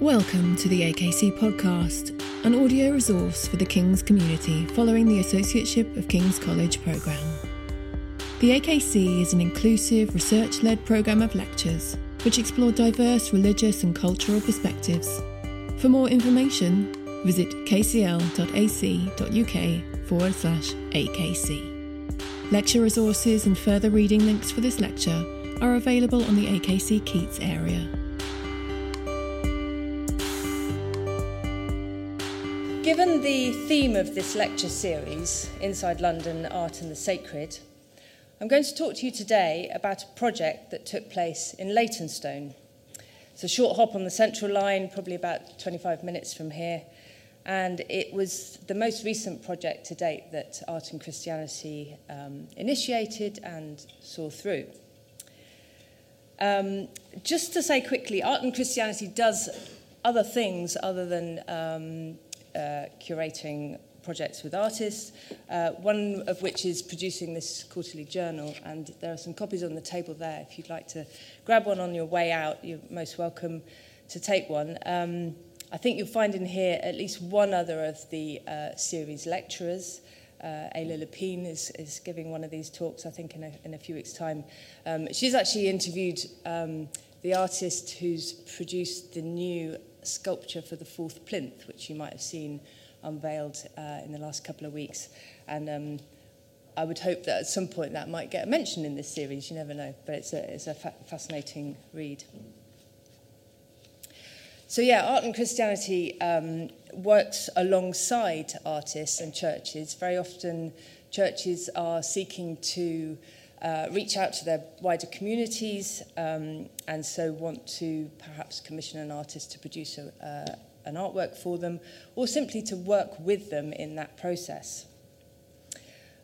Welcome to the AKC podcast, an audio resource for the King's community following the Associateship of King's College programme. The AKC is an inclusive, research led programme of lectures which explore diverse religious and cultural perspectives. For more information, visit kcl.ac.uk forward slash AKC. Lecture resources and further reading links for this lecture are available on the AKC Keats area. Given the theme of this lecture series, Inside London Art and the Sacred, I'm going to talk to you today about a project that took place in Leytonstone. It's a short hop on the central line, probably about 25 minutes from here, and it was the most recent project to date that Art and Christianity um, initiated and saw through. Um, just to say quickly, Art and Christianity does other things other than um, uh, curating projects with artists, uh, one of which is producing this quarterly journal. And there are some copies on the table there. If you'd like to grab one on your way out, you're most welcome to take one. Um, I think you'll find in here at least one other of the uh, series lecturers. Uh, Ayla Lapine is, is giving one of these talks, I think, in a, in a few weeks' time. Um, she's actually interviewed um, the artist who's produced the new sculpture for the fourth plinth, which you might have seen unveiled uh, in the last couple of weeks. And um, I would hope that at some point that might get mentioned in this series. You never know, but it's a, it's a fa- fascinating read. So, yeah, art and Christianity um, works alongside artists and churches. Very often, churches are seeking to uh, reach out to their wider communities um, and so want to perhaps commission an artist to produce a, uh, an artwork for them or simply to work with them in that process.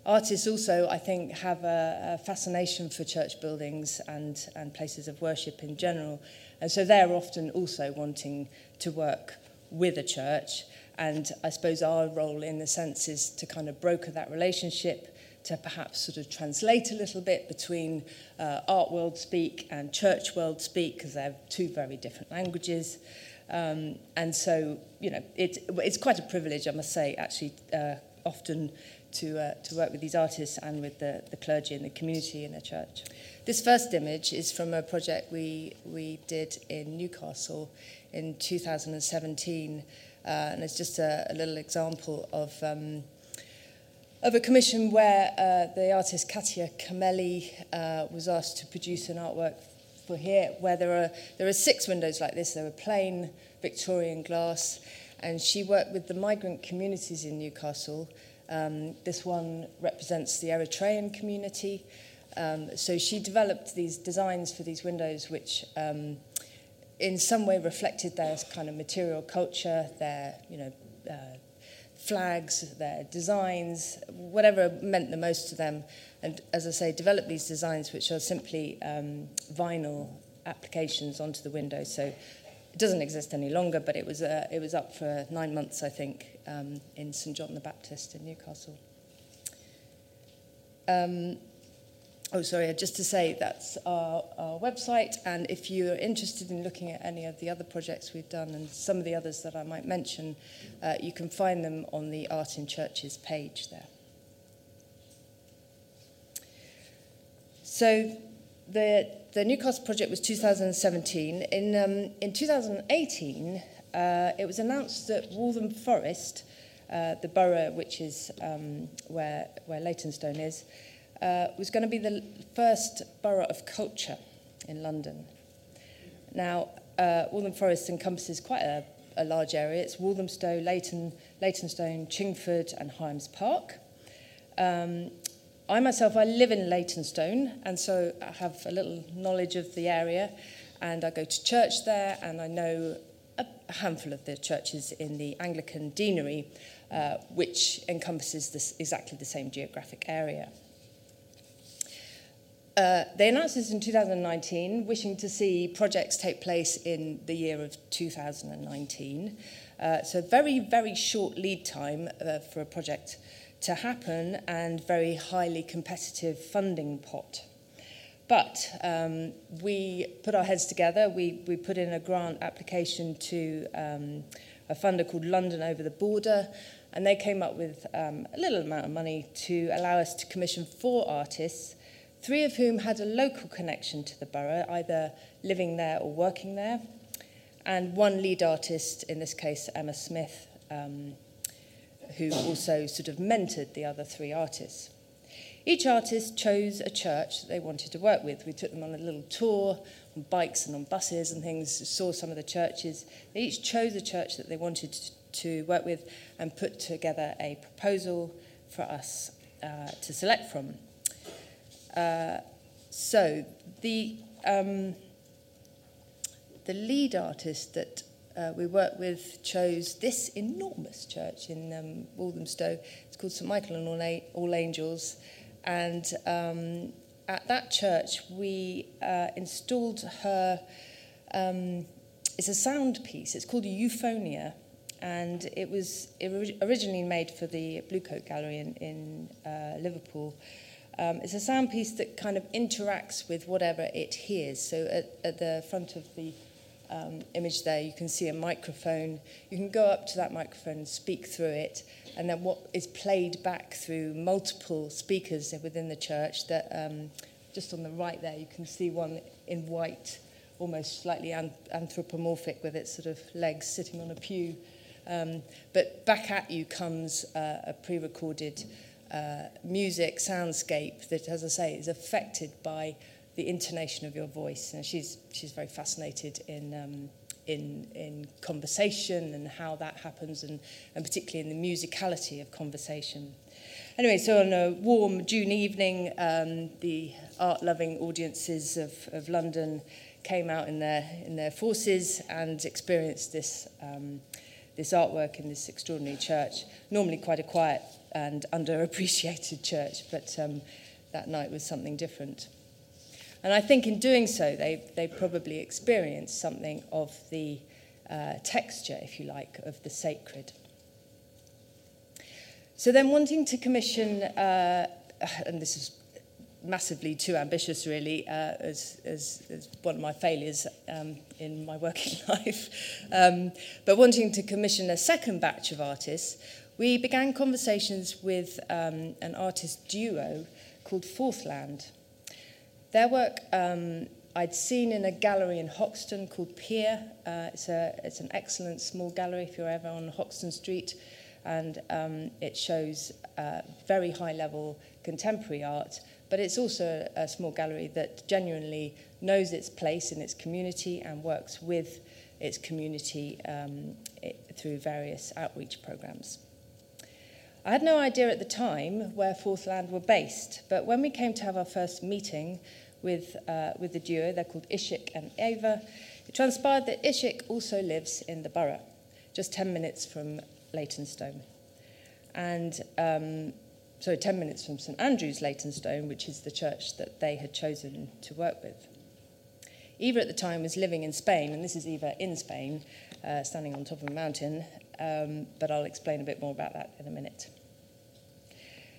Artists also, I think, have a, a fascination for church buildings and, and places of worship in general. And so they're often also wanting to work with a church. And I suppose our role, in the sense, is to kind of broker that relationship to perhaps sort of translate a little bit between uh, art world speak and church world speak, because they're two very different languages. Um, and so, you know, it, it's quite a privilege, I must say, actually, uh, often to, uh, to work with these artists and with the, the clergy and the community in the church. This first image is from a project we, we did in Newcastle in 2017, uh, and it's just a, a little example of um, of a commission where uh, the artist Katia Camelli uh, was asked to produce an artwork for here, where there are, there are six windows like this. They were plain Victorian glass, and she worked with the migrant communities in Newcastle. Um, this one represents the Eritrean community. Um, so she developed these designs for these windows, which um, in some way reflected their kind of material culture, their, you know, uh, flags, their designs, whatever meant the most to them. And as I say, develop these designs which are simply um, vinyl applications onto the window. So it doesn't exist any longer, but it was, uh, it was up for nine months, I think, um, in St John the Baptist in Newcastle. Um, Oh, sorry, just to say that's our, our website, and if you're interested in looking at any of the other projects we've done and some of the others that I might mention, uh, you can find them on the Art in Churches page there. So the, the Newcastle project was 2017. In, um, in 2018, uh, it was announced that Waltham Forest, uh, the borough which is um, where, where Leytonstone is, uh, was going to be the first borough of culture in London. Now, uh, Waltham Forest encompasses quite a, a large area. It's Walthamstow, Leyton, Leytonstone, Chingford, and Highams Park. Um, I myself, I live in Leytonstone, and so I have a little knowledge of the area, and I go to church there, and I know a handful of the churches in the Anglican deanery, uh, which encompasses this, exactly the same geographic area. Uh, they announced this in 2019, wishing to see projects take place in the year of 2019. Uh, so very, very short lead time uh, for a project to happen and very highly competitive funding pot. But um, we put our heads together. We, we put in a grant application to um, a funder called London Over the Border, and they came up with um, a little amount of money to allow us to commission four artists three of whom had a local connection to the borough, either living there or working there, and one lead artist, in this case Emma Smith, um, who also sort of mentored the other three artists. Each artist chose a church that they wanted to work with. We took them on a little tour on bikes and on buses and things, saw some of the churches. They each chose a church that they wanted to work with and put together a proposal for us uh, to select from. Uh, so the um, the lead artist that uh, we worked with chose this enormous church in um, Walthamstow. It's called St Michael and All, A- All Angels. And um, at that church, we uh, installed her. Um, it's a sound piece. It's called Euphonia, and it was originally made for the Bluecoat Gallery in, in uh, Liverpool. Um, it's a sound piece that kind of interacts with whatever it hears. So at, at the front of the um, image there, you can see a microphone. You can go up to that microphone and speak through it, and then what is played back through multiple speakers within the church. That um, just on the right there, you can see one in white, almost slightly an- anthropomorphic, with its sort of legs sitting on a pew. Um, but back at you comes uh, a pre-recorded uh, music soundscape that, as I say, is affected by the intonation of your voice. And she's, she's very fascinated in, um, in, in conversation and how that happens, and, and particularly in the musicality of conversation. Anyway, so on a warm June evening, um, the art-loving audiences of, of London came out in their, in their forces and experienced this, um, this artwork in this extraordinary church, normally quite a quiet and underappreciated church, but um, that night was something different. And I think in doing so, they, they probably experienced something of the uh, texture, if you like, of the sacred. So then wanting to commission, uh, and this is massively too ambitious really, uh, as, as, as one of my failures um, in my working life, um, but wanting to commission a second batch of artists, we began conversations with um, an artist duo called Fourthland. Their work um, I'd seen in a gallery in Hoxton called PEER. Uh, it's, a, it's an excellent small gallery if you're ever on Hoxton Street, and um, it shows uh, very high level contemporary art. But it's also a small gallery that genuinely knows its place in its community and works with its community um, it, through various outreach programs. I had no idea at the time where Fourthland were based, but when we came to have our first meeting, with, uh, with the duo. They're called Ishik and Ava. It transpired that Ishik also lives in the borough, just 10 minutes from Leytonstone. And um, so 10 minutes from St Andrew's Leytonstone, which is the church that they had chosen to work with. Eva at the time was living in Spain, and this is Eva in Spain, uh, standing on top of a mountain, um, but I'll explain a bit more about that in a minute.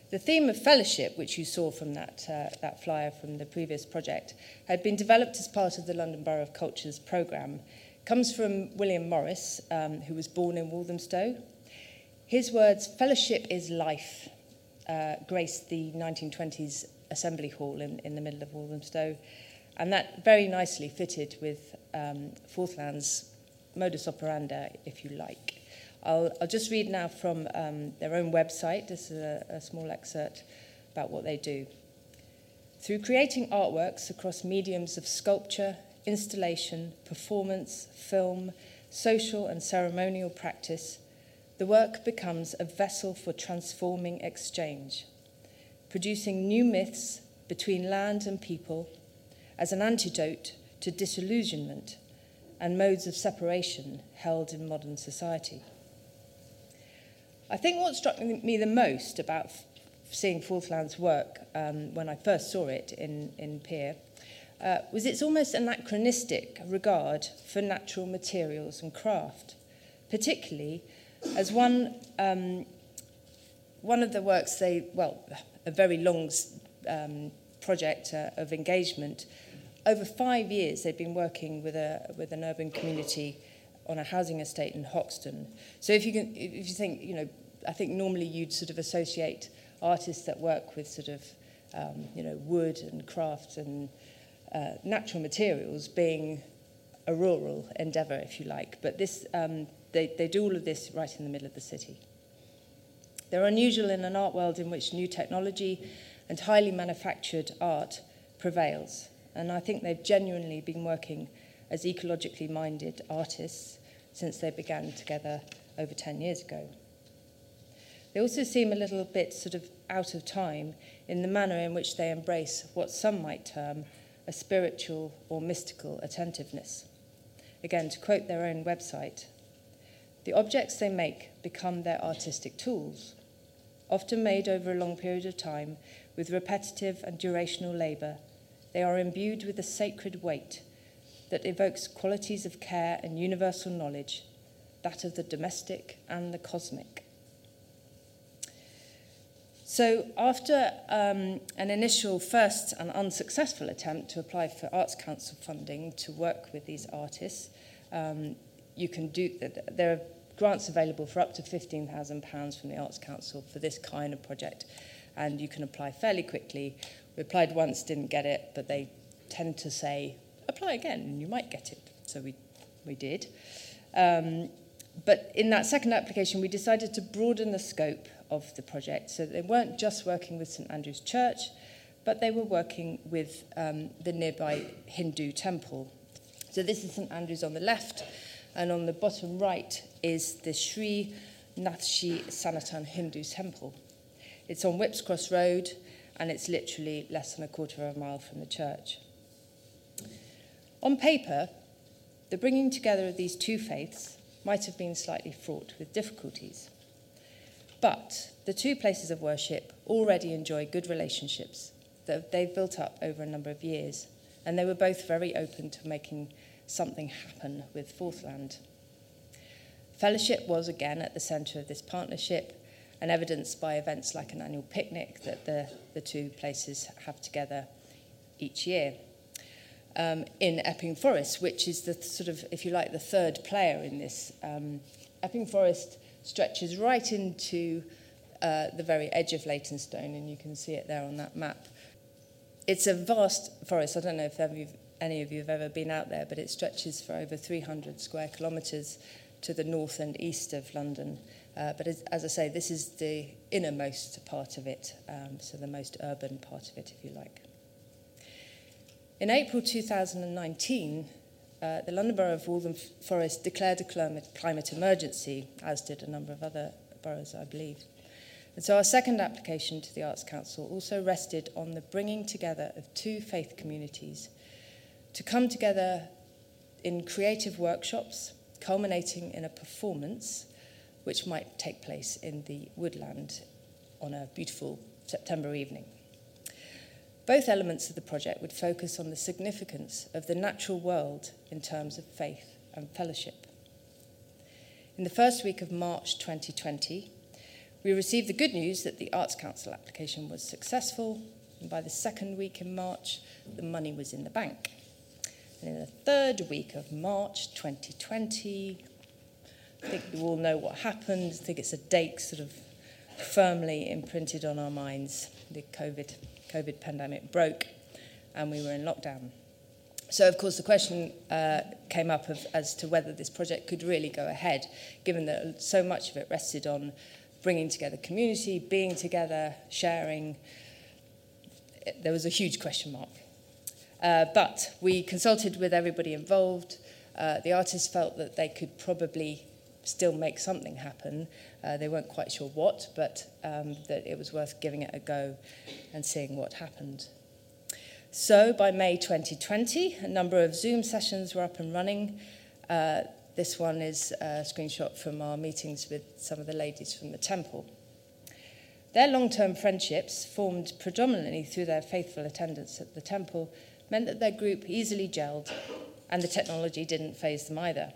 The theme of fellowship, which you saw from that, uh, that flyer from the previous project, had been developed as part of the London Borough of Culture's programme. comes from William Morris, um, who was born in Walthamstow. His words, fellowship is life, uh, graced the 1920s Assembly Hall in, in the middle of Walthamstow. And that very nicely fitted with um, Fourthland's modus operandi, if you like. I'll, I'll just read now from um, their own website. This is a, a small excerpt about what they do. Through creating artworks across mediums of sculpture, installation, performance, film, social and ceremonial practice, the work becomes a vessel for transforming exchange, producing new myths between land and people as an antidote to disillusionment and modes of separation held in modern society. I think what struck me the most about seeing Fourthland's work um, when I first saw it in, in Pier uh, was its almost anachronistic regard for natural materials and craft, particularly as one, um, one of the works they, well, a very long um, project uh, of engagement. Over five years, they've been working with, a, with an urban community on a housing estate in Hoxton. So if you, can, if you think, you know, I think normally you'd sort of associate artists that work with sort of, um, you know, wood and craft and uh, natural materials being a rural endeavour, if you like. But this, um, they, they do all of this right in the middle of the city. They're unusual in an art world in which new technology and highly manufactured art prevails. And I think they've genuinely been working as ecologically minded artists since they began together over 10 years ago. They also seem a little bit sort of out of time in the manner in which they embrace what some might term a spiritual or mystical attentiveness. Again, to quote their own website, the objects they make become their artistic tools, often made over a long period of time with repetitive and durational labour. They are imbued with a sacred weight that evokes qualities of care and universal knowledge, that of the domestic and the cosmic. So, after um, an initial first and unsuccessful attempt to apply for Arts Council funding to work with these artists, um, you can do there are grants available for up to £15,000 from the Arts Council for this kind of project, and you can apply fairly quickly. We applied once, didn't get it, but they tend to say, apply again and you might get it. So we, we did. Um, but in that second application, we decided to broaden the scope of the project. So they weren't just working with St Andrew's Church, but they were working with um, the nearby Hindu temple. So this is St Andrew's on the left, and on the bottom right is the Sri Nathshi Sanatan Hindu temple. It's on Whips Cross Road, and it's literally less than a quarter of a mile from the church. On paper, the bringing together of these two faiths might have been slightly fraught with difficulties. But the two places of worship already enjoy good relationships that they've built up over a number of years, and they were both very open to making something happen with Forthland. Fellowship was again at the centre of this partnership, and evidenced by events like an annual picnic that the, the two places have together each year. Um, in Epping Forest, which is the sort of, if you like, the third player in this. Um, Epping Forest stretches right into uh, the very edge of Leytonstone, and you can see it there on that map. It's a vast forest. I don't know if any of you have ever been out there, but it stretches for over 300 square kilometres to the north and east of London. Uh, but as, as I say, this is the innermost part of it, um, so the most urban part of it, if you like. In April 2019, uh, the London Borough of Waltham Forest declared a climate climate emergency, as did a number of other boroughs, I believe. And so our second application to the Arts Council also rested on the bringing together of two faith communities to come together in creative workshops, culminating in a performance which might take place in the woodland on a beautiful September evening. Both elements of the project would focus on the significance of the natural world in terms of faith and fellowship. In the first week of March 2020, we received the good news that the Arts Council application was successful, and by the second week in March, the money was in the bank. And in the third week of March 2020, I think you all know what happened. I think it's a date sort of firmly imprinted on our minds, the COVID COVID pandemic broke and we were in lockdown. So, of course, the question uh, came up of, as to whether this project could really go ahead, given that so much of it rested on bringing together community, being together, sharing. There was a huge question mark. Uh, but we consulted with everybody involved. Uh, the artists felt that they could probably still make something happen. Uh, they weren't quite sure what, but um, that it was worth giving it a go and seeing what happened. So by May 2020, a number of Zoom sessions were up and running. Uh, this one is a screenshot from our meetings with some of the ladies from the temple. Their long term friendships, formed predominantly through their faithful attendance at the temple, meant that their group easily gelled, and the technology didn't phase them either.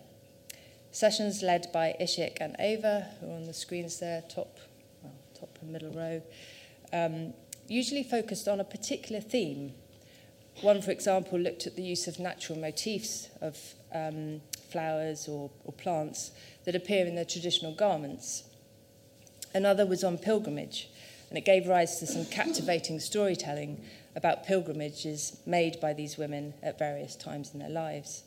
Sessions led by Ishik and Ava, who are on the screens there, top, well, top and middle row, um, usually focused on a particular theme. One, for example, looked at the use of natural motifs of um, flowers or, or plants that appear in their traditional garments. Another was on pilgrimage, and it gave rise to some captivating storytelling about pilgrimages made by these women at various times in their lives.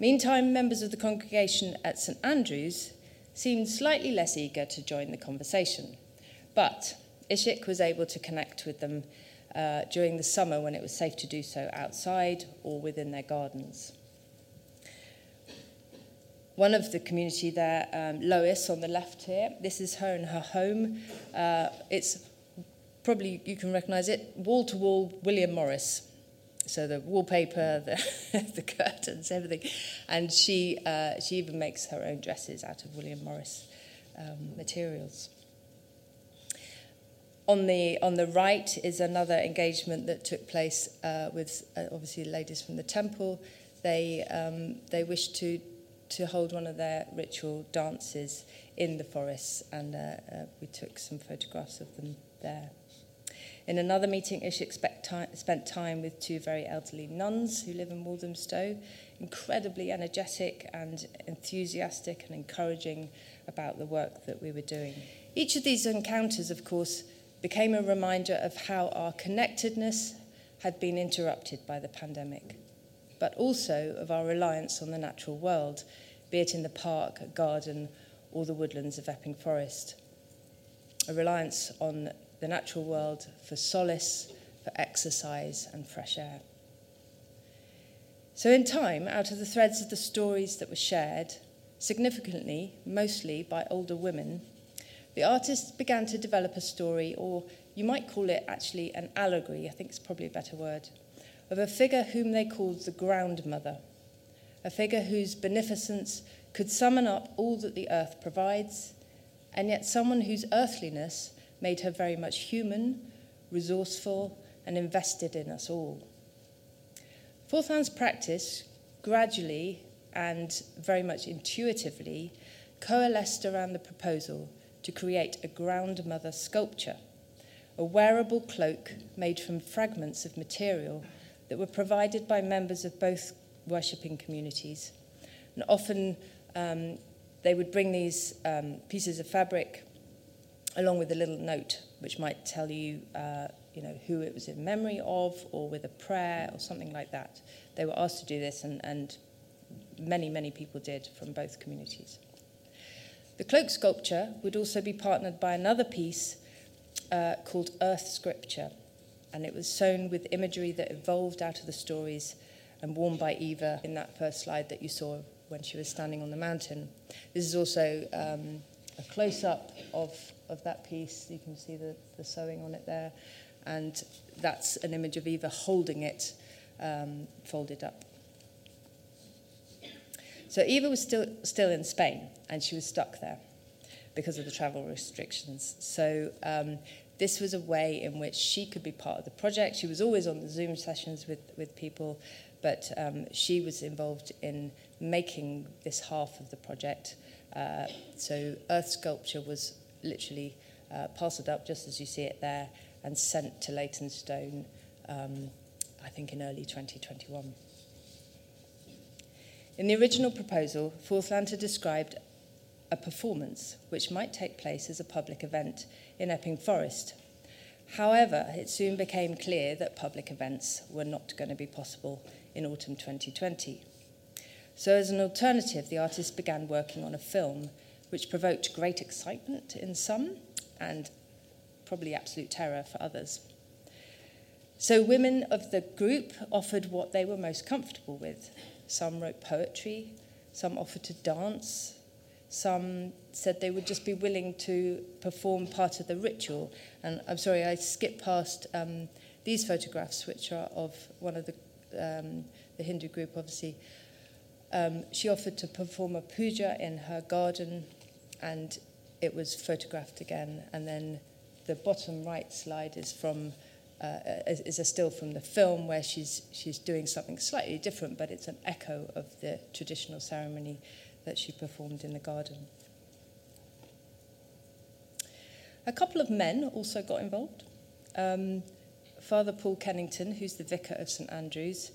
Meantime, members of the congregation at St Andrews seemed slightly less eager to join the conversation, but Ishik was able to connect with them uh, during the summer when it was safe to do so outside or within their gardens. One of the community there, um, Lois on the left here, this is her in her home. Uh, it's probably you can recognize it wall to wall William Morris. So the wallpaper, the, the curtains, everything. And she, uh, she even makes her own dresses out of William Morris um, materials. On the, on the right is another engagement that took place uh, with uh, obviously ladies from the temple. They, um, they wished to, to hold one of their ritual dances in the forests, and uh, uh, we took some photographs of them there. In another meeting, Ishik spent time with two very elderly nuns who live in Walthamstow, incredibly energetic and enthusiastic and encouraging about the work that we were doing. Each of these encounters, of course, became a reminder of how our connectedness had been interrupted by the pandemic, but also of our reliance on the natural world, be it in the park, garden, or the woodlands of Epping Forest. A reliance on the natural world for solace, for exercise, and fresh air. So, in time, out of the threads of the stories that were shared, significantly, mostly by older women, the artist began to develop a story, or you might call it actually an allegory, I think it's probably a better word, of a figure whom they called the Ground Mother, a figure whose beneficence could summon up all that the earth provides, and yet someone whose earthliness made her very much human, resourceful, and invested in us all. Fourth practice gradually and very much intuitively coalesced around the proposal to create a ground mother sculpture, a wearable cloak made from fragments of material that were provided by members of both worshipping communities. And often um, they would bring these um, pieces of fabric along with a little note which might tell you, uh, you know, who it was in memory of or with a prayer or something like that. They were asked to do this and, and many, many people did from both communities. The cloak sculpture would also be partnered by another piece uh, called Earth Scripture, and it was sewn with imagery that evolved out of the stories and worn by Eva in that first slide that you saw when she was standing on the mountain. This is also um, a close-up of, of that piece. You can see the, the sewing on it there. And that's an image of Eva holding it um, folded up. So Eva was still, still in Spain and she was stuck there because of the travel restrictions. So um, this was a way in which she could be part of the project. She was always on the Zoom sessions with, with people, but um, she was involved in making this half of the project. Uh, so earth sculpture was literally uh, parcelled up just as you see it there and sent to Leytonstone, um, I think in early 2021. In the original proposal, Forthlander described a performance which might take place as a public event in Epping Forest. However, it soon became clear that public events were not going to be possible in autumn 2020. So, as an alternative, the artist began working on a film which provoked great excitement in some and probably absolute terror for others. So, women of the group offered what they were most comfortable with. Some wrote poetry, some offered to dance, some said they would just be willing to perform part of the ritual. And I'm sorry, I skipped past um, these photographs, which are of one of the, um, the Hindu group, obviously. Um, she offered to perform a puja in her garden, and it was photographed again. And then the bottom right slide is from uh, is a still from the film where she's she's doing something slightly different, but it's an echo of the traditional ceremony that she performed in the garden. A couple of men also got involved. Um, Father Paul Kennington, who's the vicar of St Andrews,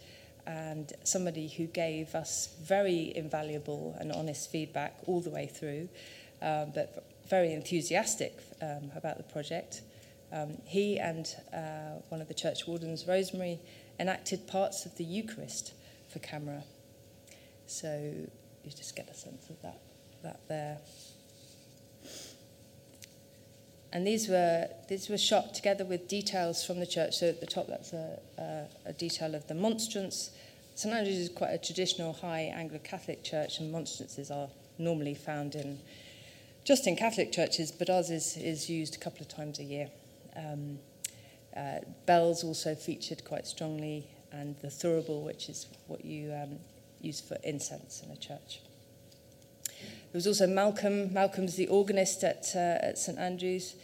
and somebody who gave us very invaluable and honest feedback all the way through, um, but very enthusiastic um, about the project. Um, he and uh, one of the church wardens, Rosemary, enacted parts of the Eucharist for camera. So you just get a sense of that, that there. And these were, these were shot together with details from the church. So at the top, that's a, a, a detail of the monstrance. St Andrews is quite a traditional high Anglo-Catholic church, and monstrances are normally found in just in Catholic churches, but ours is, is used a couple of times a year. Um, uh, bells also featured quite strongly, and the thurible, which is what you um, use for incense in a church. There was also Malcolm. Malcolm's the organist at, uh, at St Andrews.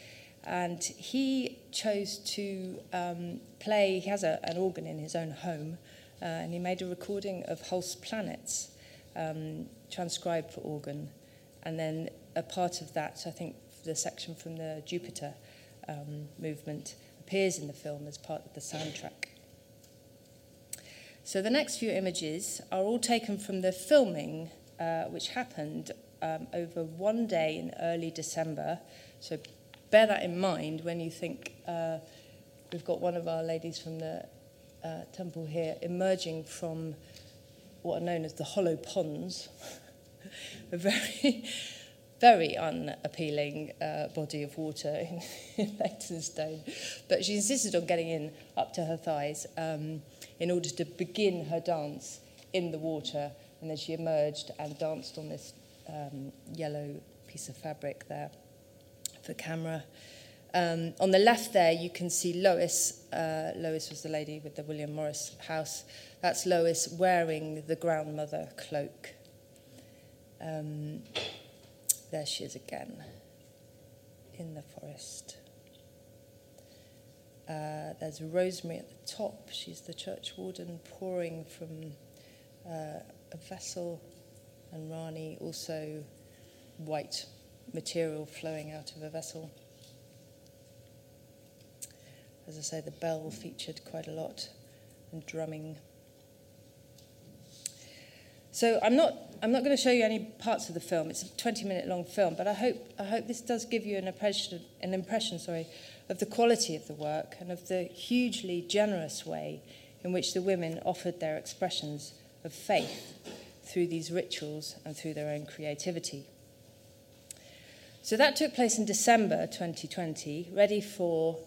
And he chose to um, play, he has a, an organ in his own home, uh, and he made a recording of Hulse Planets, um, transcribed for organ. And then a part of that, I think the section from the Jupiter um, movement, appears in the film as part of the soundtrack. So the next few images are all taken from the filming uh, which happened um, over one day in early December. So bear that in mind when you think uh, we've got one of our ladies from the uh, temple here emerging from what are known as the hollow ponds, a very, very unappealing uh, body of water in, in Leytonstone. But she insisted on getting in up to her thighs um, in order to begin her dance in the water And then she emerged and danced on this um, yellow piece of fabric there for camera. Um, on the left there, you can see Lois. Uh, Lois was the lady with the William Morris house. That's Lois wearing the Ground Mother cloak. Um, there she is again in the forest. Uh, there's Rosemary at the top. She's the church warden pouring from Uh, a vessel, and Rani also white material flowing out of a vessel. As I say, the bell featured quite a lot, and drumming. So I'm not, I'm not going to show you any parts of the film. It's a 20 minute long film, but I hope, I hope this does give you an impression, an impression sorry, of the quality of the work and of the hugely generous way in which the women offered their expressions of faith through these rituals and through their own creativity. So that took place in December 2020, ready for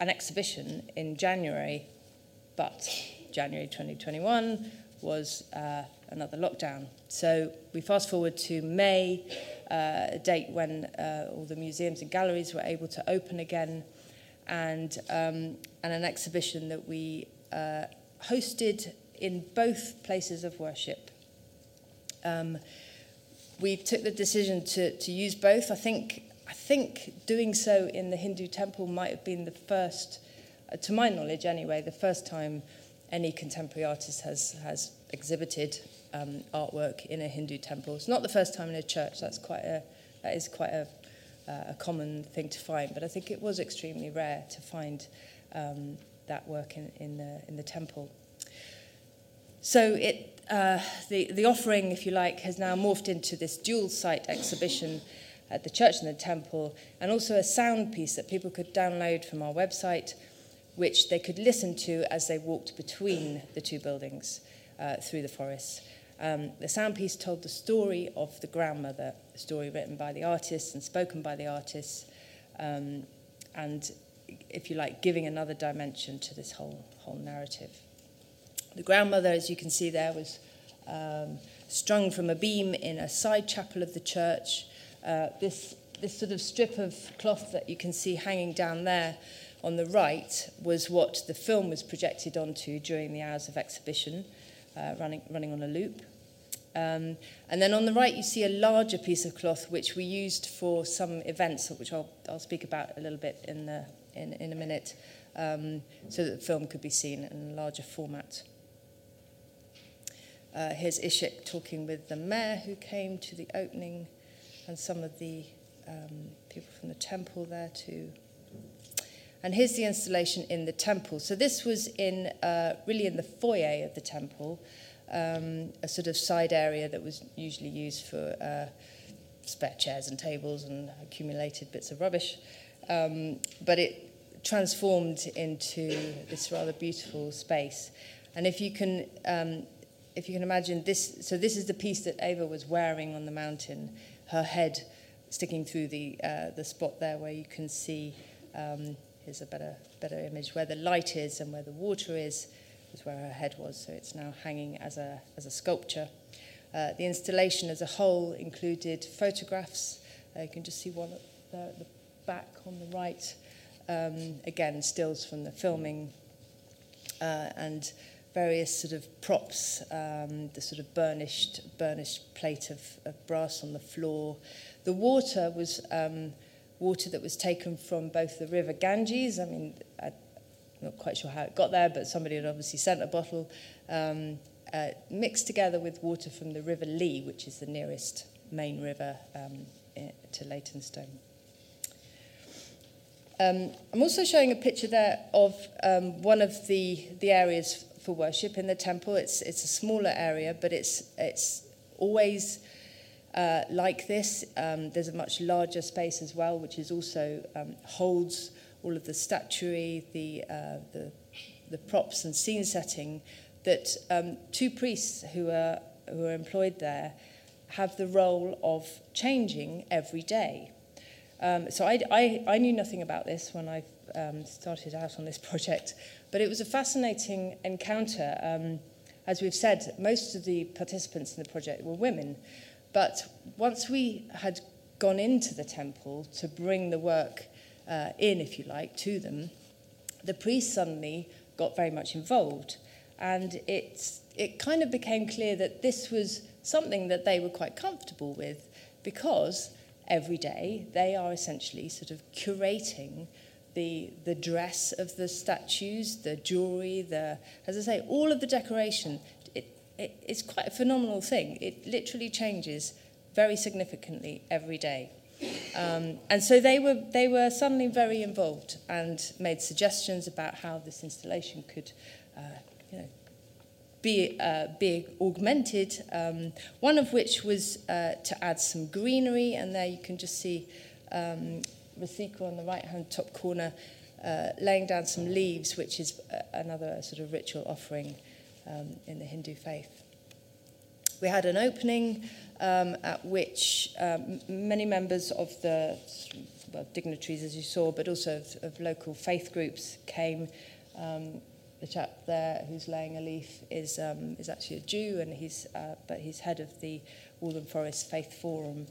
an exhibition in January, but January 2021 was uh, another lockdown. So we fast forward to May, uh, a date when uh, all the museums and galleries were able to open again, and, um, and an exhibition that we uh, hosted in both places of worship. Um, we took the decision to, to use both. I think, I think doing so in the Hindu temple might have been the first, uh, to my knowledge anyway, the first time any contemporary artist has, has exhibited um, artwork in a Hindu temple. It's not the first time in a church. That's quite a, that is quite a, uh, a common thing to find. But I think it was extremely rare to find um, that work in, in, the, in the temple. So it, uh, the, the offering, if you like, has now morphed into this dual site exhibition at the church and the temple, and also a sound piece that people could download from our website, which they could listen to as they walked between the two buildings uh, through the forest. Um, the sound piece told the story of the grandmother, a story written by the artist and spoken by the artist, um, and, if you like, giving another dimension to this whole, whole narrative. The Ground Mother, as you can see there, was um, strung from a beam in a side chapel of the church. Uh, this, this sort of strip of cloth that you can see hanging down there on the right was what the film was projected onto during the hours of exhibition, uh, running, running on a loop. Um, and then on the right, you see a larger piece of cloth which we used for some events, which I'll, I'll speak about a little bit in, the, in, in a minute, um, so that the film could be seen in a larger format. Uh, here's Ishik talking with the mayor who came to the opening and some of the um, people from the temple there too. And here's the installation in the temple. So this was in uh, really in the foyer of the temple, um, a sort of side area that was usually used for uh, spare chairs and tables and accumulated bits of rubbish. Um, but it transformed into this rather beautiful space. And if you can, um, if you can imagine this, so this is the piece that Ava was wearing on the mountain, her head sticking through the, uh, the spot there where you can see, um, here's a better, better image, where the light is and where the water is, is where her head was, so it's now hanging as a, as a sculpture. Uh, the installation as a whole included photographs. Uh, you can just see one at the, at the back on the right. Um, again, stills from the filming. Uh, and various sort of props, um, the sort of burnished, burnished plate of, of brass on the floor. The water was um, water that was taken from both the river Ganges. I mean, I'm not quite sure how it got there, but somebody had obviously sent a bottle. Um, uh, mixed together with water from the River Lee, which is the nearest main river um, to Leytonstone. Um, I'm also showing a picture there of um, one of the, the areas for worship in the temple. It's, it's a smaller area, but it's, it's always uh, like this. Um, there's a much larger space as well, which is also um, holds all of the statuary, the, uh, the, the props and scene setting that um, two priests who are, who are employed there have the role of changing every day. Um, so I, I, I knew nothing about this when I um, started out on this project, But it was a fascinating encounter. Um, as we've said, most of the participants in the project were women. But once we had gone into the temple to bring the work uh, in, if you like, to them, the priest suddenly got very much involved. And it's, it kind of became clear that this was something that they were quite comfortable with because every day they are essentially sort of curating the, the dress of the statues, the jewelry, the, as I say, all of the decoration. It, it, it's quite a phenomenal thing. It literally changes very significantly every day. Um, and so they were, they were suddenly very involved and made suggestions about how this installation could uh, you know, be, uh, be augmented, um, one of which was uh, to add some greenery, and there you can just see um, Masika on the right-hand top corner, uh, laying down some leaves, which is uh, another sort of ritual offering um, in the Hindu faith. We had an opening um, at which um, many members of the well, dignitaries, as you saw, but also of, of local faith groups came. Um, the chap there who's laying a leaf is um, is actually a Jew, and he's uh, but he's head of the Walden Forest Faith Forum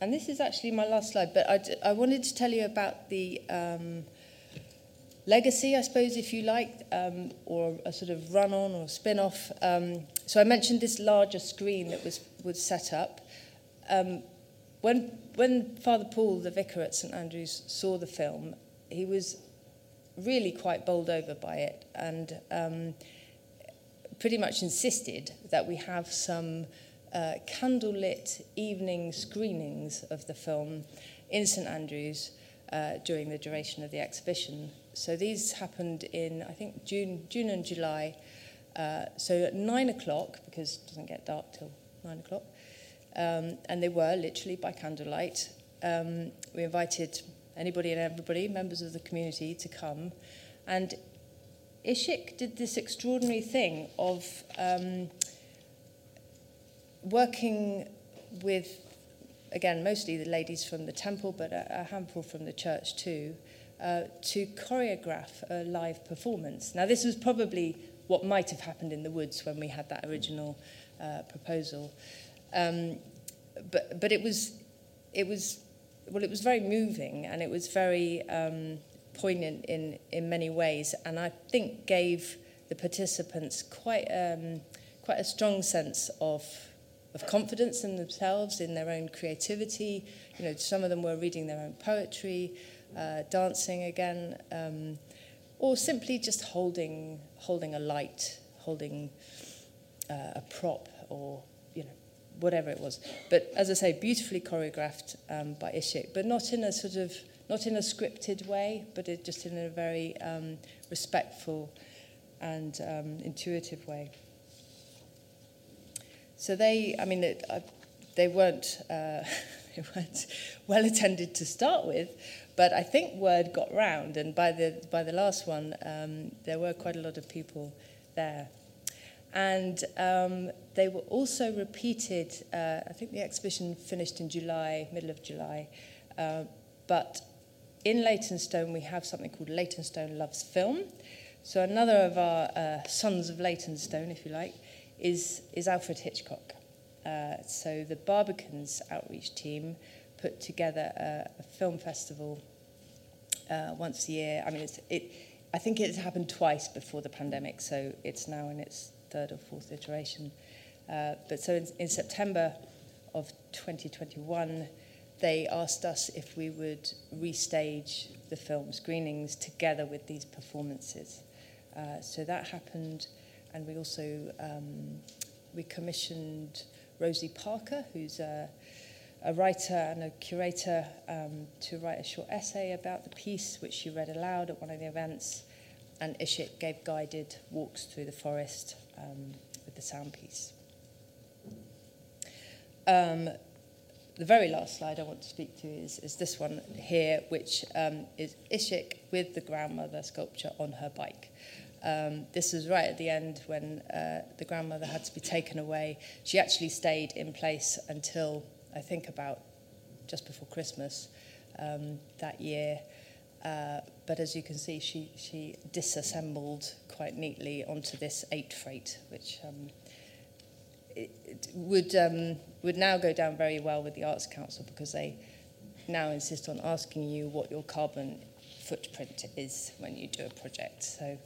And this is actually my last slide, but I, I wanted to tell you about the um, legacy, I suppose, if you like, um, or a sort of run-on or spin-off. Um, so I mentioned this larger screen that was was set up. Um, when when Father Paul, the vicar at St Andrews, saw the film, he was really quite bowled over by it and um, pretty much insisted that we have some uh, candlelit evening screenings of the film in St Andrews uh, during the duration of the exhibition. So these happened in, I think, June, June and July. Uh, so at nine o'clock, because it doesn't get dark till nine o'clock, um, and they were literally by candlelight. Um, we invited anybody and everybody, members of the community, to come. And Ishik did this extraordinary thing of um, working with, again, mostly the ladies from the temple, but a, a handful from the church too, uh, to choreograph a live performance. Now, this was probably what might have happened in the woods when we had that original uh, proposal. Um, but, but it was, it was, well, it was very moving and it was very um, poignant in, in many ways. And I think gave the participants quite, um, quite a strong sense of of confidence in themselves, in their own creativity. You know, some of them were reading their own poetry, uh, dancing again, um, or simply just holding holding a light, holding uh, a prop, or you know, whatever it was. But as I say, beautifully choreographed um, by Ishik, but not in a sort of not in a scripted way, but it, just in a very um, respectful and um, intuitive way. So they, I mean, it, uh, they weren't, uh, they weren't well attended to start with, but I think word got round, and by the by the last one, um, there were quite a lot of people there. And um, they were also repeated, uh, I think the exhibition finished in July, middle of July, uh, but in Leytonstone we have something called Leytonstone Loves Film. So another of our uh, sons of Leytonstone, if you like, is, is Alfred Hitchcock. Uh, so the Barbican's outreach team put together a, a film festival uh, once a year. I mean, it's, it, I think it's happened twice before the pandemic, so it's now in its third or fourth iteration. Uh, but so in, in September of 2021, they asked us if we would restage the film screenings together with these performances. Uh, so that happened and we also um, we commissioned Rosie Parker, who's a, a writer and a curator, um, to write a short essay about the piece, which she read aloud at one of the events. And Ishik gave guided walks through the forest um, with the sound piece. Um, the very last slide I want to speak to is, is this one here, which um, is Ishik with the grandmother sculpture on her bike. um, this was right at the end when uh, the grandmother had to be taken away. She actually stayed in place until I think about just before Christmas um, that year. Uh, but as you can see, she, she disassembled quite neatly onto this eight freight, which um, it, it would, um, would now go down very well with the Arts Council because they now insist on asking you what your carbon footprint is when you do a project. So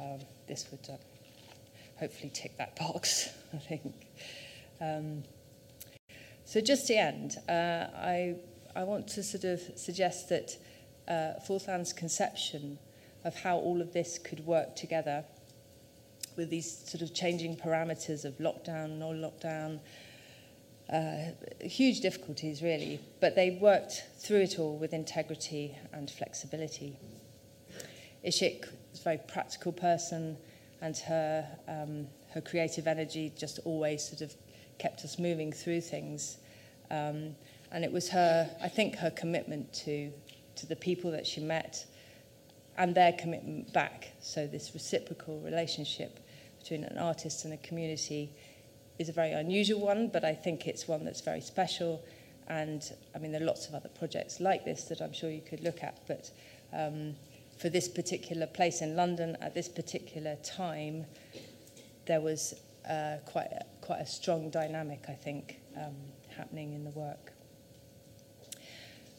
um, this would uh, hopefully tick that box, I think. Um, so just to end, uh, I, I want to sort of suggest that uh, conception of how all of this could work together with these sort of changing parameters of lockdown, no lockdown, uh, huge difficulties really, but they worked through it all with integrity and flexibility. Ishik very practical person, and her, um, her creative energy just always sort of kept us moving through things. Um, and it was her, I think, her commitment to, to the people that she met and their commitment back. So, this reciprocal relationship between an artist and a community is a very unusual one, but I think it's one that's very special. And I mean, there are lots of other projects like this that I'm sure you could look at, but um, for this particular place in London at this particular time, there was uh, quite, a, quite a strong dynamic, I think, um, happening in the work.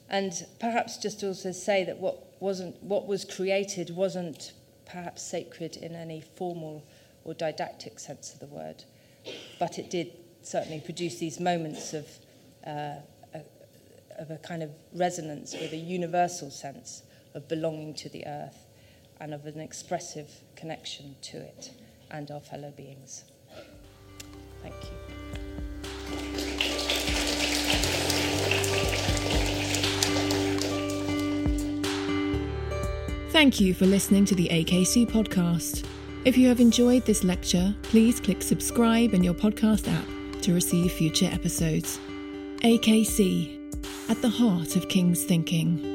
And perhaps just also say that what, wasn't, what was created wasn't perhaps sacred in any formal or didactic sense of the word, but it did certainly produce these moments of, uh, a, of a kind of resonance with a universal sense of belonging to the earth and of an expressive connection to it and our fellow beings. Thank you. Thank you for listening to the AKC podcast. If you have enjoyed this lecture, please click subscribe in your podcast app to receive future episodes. AKC, at the heart of King's thinking.